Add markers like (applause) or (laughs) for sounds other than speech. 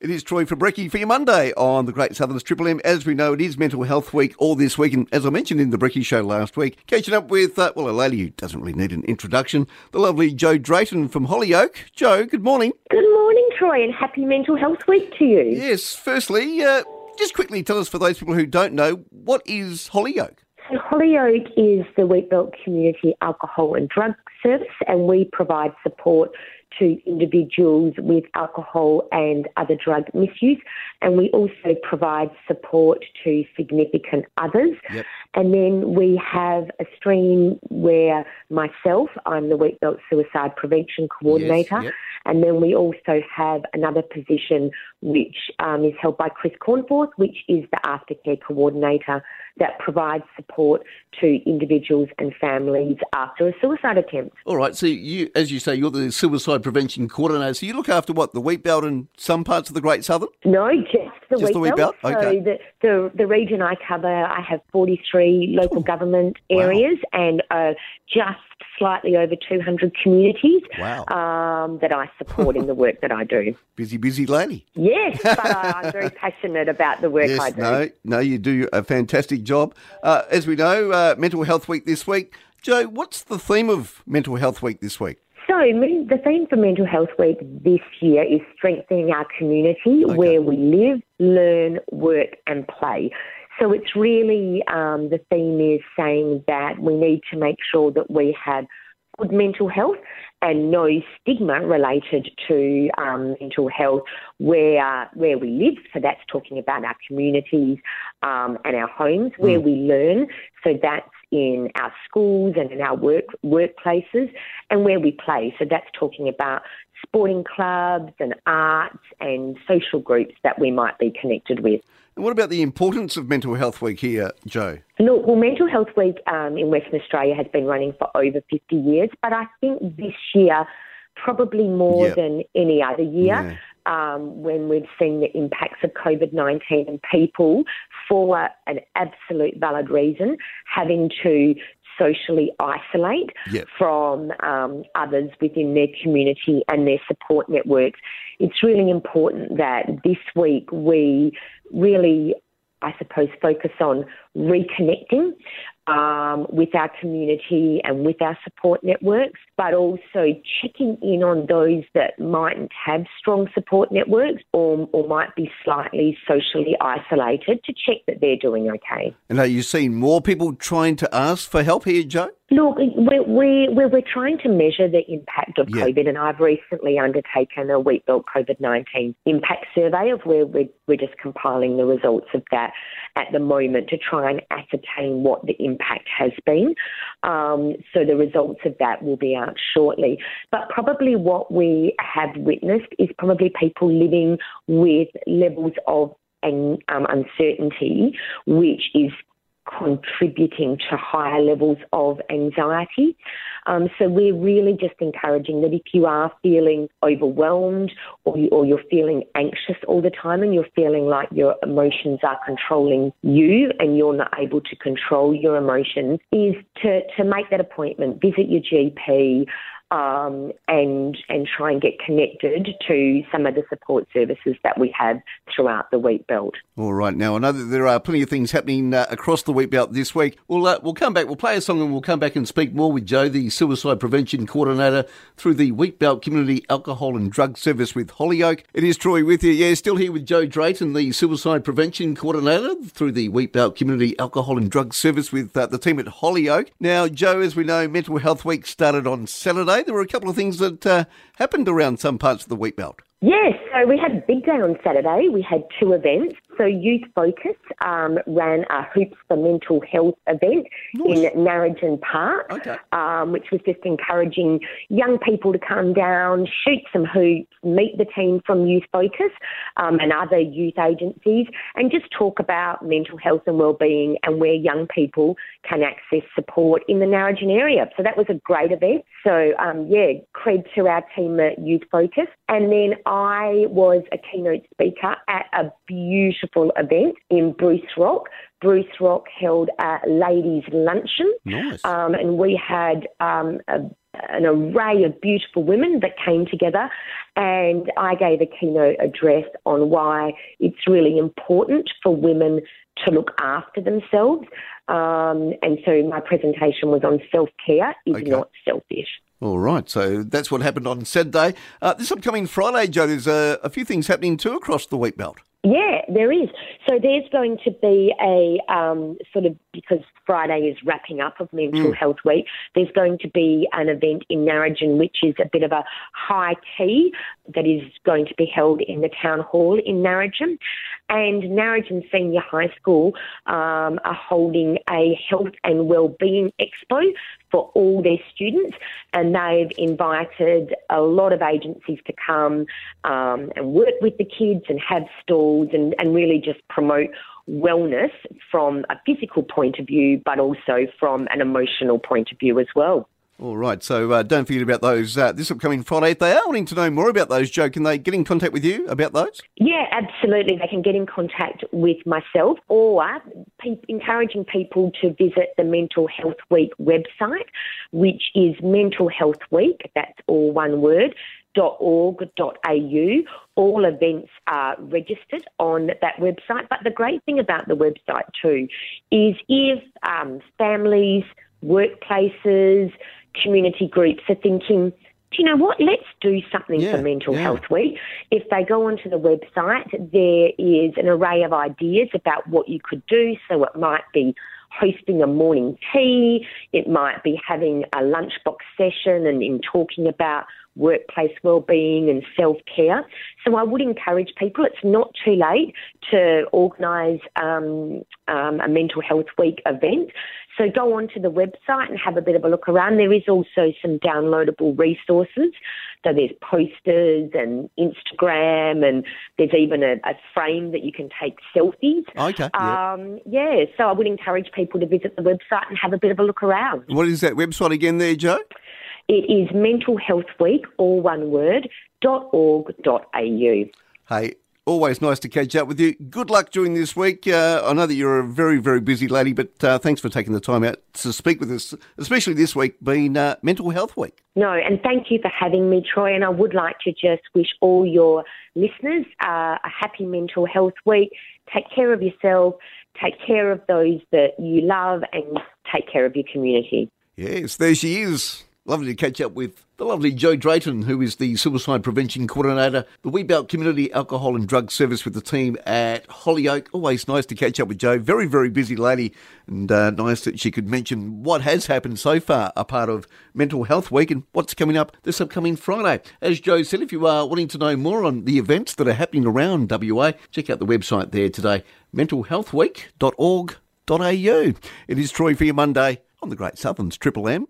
It is Troy Fabrecki for your Monday on the Great Southern's Triple M. As we know, it is Mental Health Week all this week, and as I mentioned in the Brecky Show last week, catching up with, uh, well, a lady who doesn't really need an introduction, the lovely Joe Drayton from Holyoake. Joe, good morning. Good morning, Troy, and happy Mental Health Week to you. Yes, firstly, uh, just quickly tell us for those people who don't know, what is Holyoake? So Holyoake is the Wheatbelt Community Alcohol and Drug Service, and we provide support to individuals with alcohol and other drug misuse. And we also provide support to significant others. Yep. And then we have a stream where myself, I'm the Wheatbelt Suicide Prevention Coordinator. yep. And then we also have another position which um, is held by Chris Cornforth, which is the aftercare coordinator that provides support to individuals and families after a suicide attempt. All right, so you, as you say, you're the suicide prevention coordinator. So you look after what the wheat belt and some parts of the Great Southern. No, just the Just wheat the wheat belt. belt? Okay. So the, the the region I cover, I have 43 local government Wow. areas and uh, just slightly over 200 communities Wow. um, that I support in the work that I do. (laughs) Busy, busy lady. Yes, but I, (laughs) I'm very passionate about the work I do. no, no, you do a fantastic job. Uh, as we know, uh, Mental Health Week this week. Joe, what's the theme of Mental Health Week this week? So, the theme for Mental Health Week this year is strengthening our community where we live, learn, work, and play. So, it's really um, the theme is saying that we need to make sure that we have good mental health and no stigma related to um, mental health where where we live. So that's talking about our communities um, and our homes where we learn. So that's in our schools and in our work workplaces and where we play. So that's talking about sporting clubs and arts and social groups that we might be connected with. And what about the importance of Mental Health Week here, Joe? Look, well, Mental Health Week um, in Western Australia has been running for over 50 years, but I think this year, probably more Yep. than any other year, um, when we've seen the impacts of COVID 19 and people, for an absolute valid reason, having to socially isolate Yep. from um, others within their community and their support networks. It's really important that this week we really, I suppose, focus on reconnecting um, with our community and with our support networks, but also checking in on those that mightn't have strong support networks or, or might be slightly socially isolated to check that they're doing okay. And are you seeing more people trying to ask for help here, Joe? Look, we're, we're, we're, trying to measure the impact of Yeah. COVID, and I've recently undertaken a Wheatbelt COVID 19 impact survey of where we're, we're just compiling the results of that at the moment to try and ascertain what the impact has been. Um, so the results of that will be out shortly. But probably what we have witnessed is probably people living with levels of an, um, uncertainty, which is contributing to higher levels of anxiety. Um, so we're really just encouraging that if you are feeling overwhelmed or, you, or you're feeling anxious all the time and you're feeling like your emotions are controlling you and you're not able to control your emotions, is to, to make that appointment, visit your GP, um, and and try and get connected to some of the support services that we have throughout the wheat belt. All right, now I know that there are plenty of things happening uh, across the wheat belt this week. We'll uh, we'll come back. We'll play a song and we'll come back and speak more with Joe, the suicide prevention coordinator through the Wheat Belt Community Alcohol and Drug Service with Holyoake. It is Troy with you. Yeah, still here with Joe Drayton, the suicide prevention coordinator through the Wheat Belt Community Alcohol and Drug Service with uh, the team at Holyoake. Now, Joe, as we know, Mental Health Week started on Saturday. There were a couple of things that uh, happened around some parts of the wheat belt. Yes, so we had a big day on Saturday. We had two events. So Youth Focus um, ran a Hoops for Mental Health event in Narrogin Park, Okay. um, which was just encouraging young people to come down, shoot some hoops, meet the team from Youth Focus um, and other youth agencies, and just talk about mental health and wellbeing and where young people can access support in the Narrogin area. So that was a great event. So um, yeah, cred to our team at Youth Focus. And then I was a keynote speaker at a beautiful event in Bruce Rock. Bruce Rock held a ladies' luncheon. Nice. Um, and we had um, a an array of beautiful women that came together and I gave a keynote address on why it's really important for women to look after themselves. Um, and so my presentation was on self care is okay. not selfish. All right, so that's what happened on Saturday. Uh, this upcoming Friday, Joe, there's a, a few things happening too across the wheat belt. Yeah, there is. So there's going to be a um, sort of because Friday is wrapping up of Mental mm. Health Week. There's going to be an event in Narrogin, which is a bit of a high tea that is going to be held in the town hall in Narrogin, and Narrogin Senior High School um, are holding a health and wellbeing expo for all their students, and they've invited a lot of agencies to come um, and work with the kids and have stalls and, and really just promote wellness from a physical point of view, but also from an emotional point of view as well. All right, so uh, don't forget about those uh, this upcoming Friday. If they are wanting to know more about those, Joe, can they get in contact with you about those? Yeah, absolutely. They can get in contact with myself or pe- encouraging people to visit the Mental Health Week website, which is Mental Health Week, that's all one word, .org.au. All events are registered on that website. But the great thing about the website too is if um, families, workplaces, community groups are thinking, do you know what? Let's do something yeah, for Mental yeah. Health Week. If they go onto the website, there is an array of ideas about what you could do. So it might be hosting a morning tea, it might be having a lunchbox session and in talking about workplace wellbeing and self-care. So I would encourage people, it's not too late to organise um, um, a mental health week event. So go onto the website and have a bit of a look around. There is also some downloadable resources. So there's posters and Instagram, and there's even a, a frame that you can take selfies. Okay. Um, yeah. So I would encourage people to visit the website and have a bit of a look around. What is that website again, there, Joe? It is Mental Health Week, all one word, .org.au. Hey, always nice to catch up with you. Good luck during this week. Uh, I know that you're a very, very busy lady, but uh, thanks for taking the time out to speak with us, especially this week being uh, Mental Health Week. No, and thank you for having me, Troy. And I would like to just wish all your listeners uh, a happy Mental Health Week. Take care of yourself, take care of those that you love, and take care of your community. Yes, there she is. Lovely to catch up with the lovely Joe Drayton, who is the Suicide Prevention Coordinator, the Wheatbelt Community Alcohol and Drug Service with the team at Holyoake. Always nice to catch up with Joe. Very, very busy lady, and uh, nice that she could mention what has happened so far, a part of Mental Health Week, and what's coming up this upcoming Friday. As Joe said, if you are wanting to know more on the events that are happening around WA, check out the website there today, mentalhealthweek.org.au. It is Troy for your Monday on the Great Southerns Triple M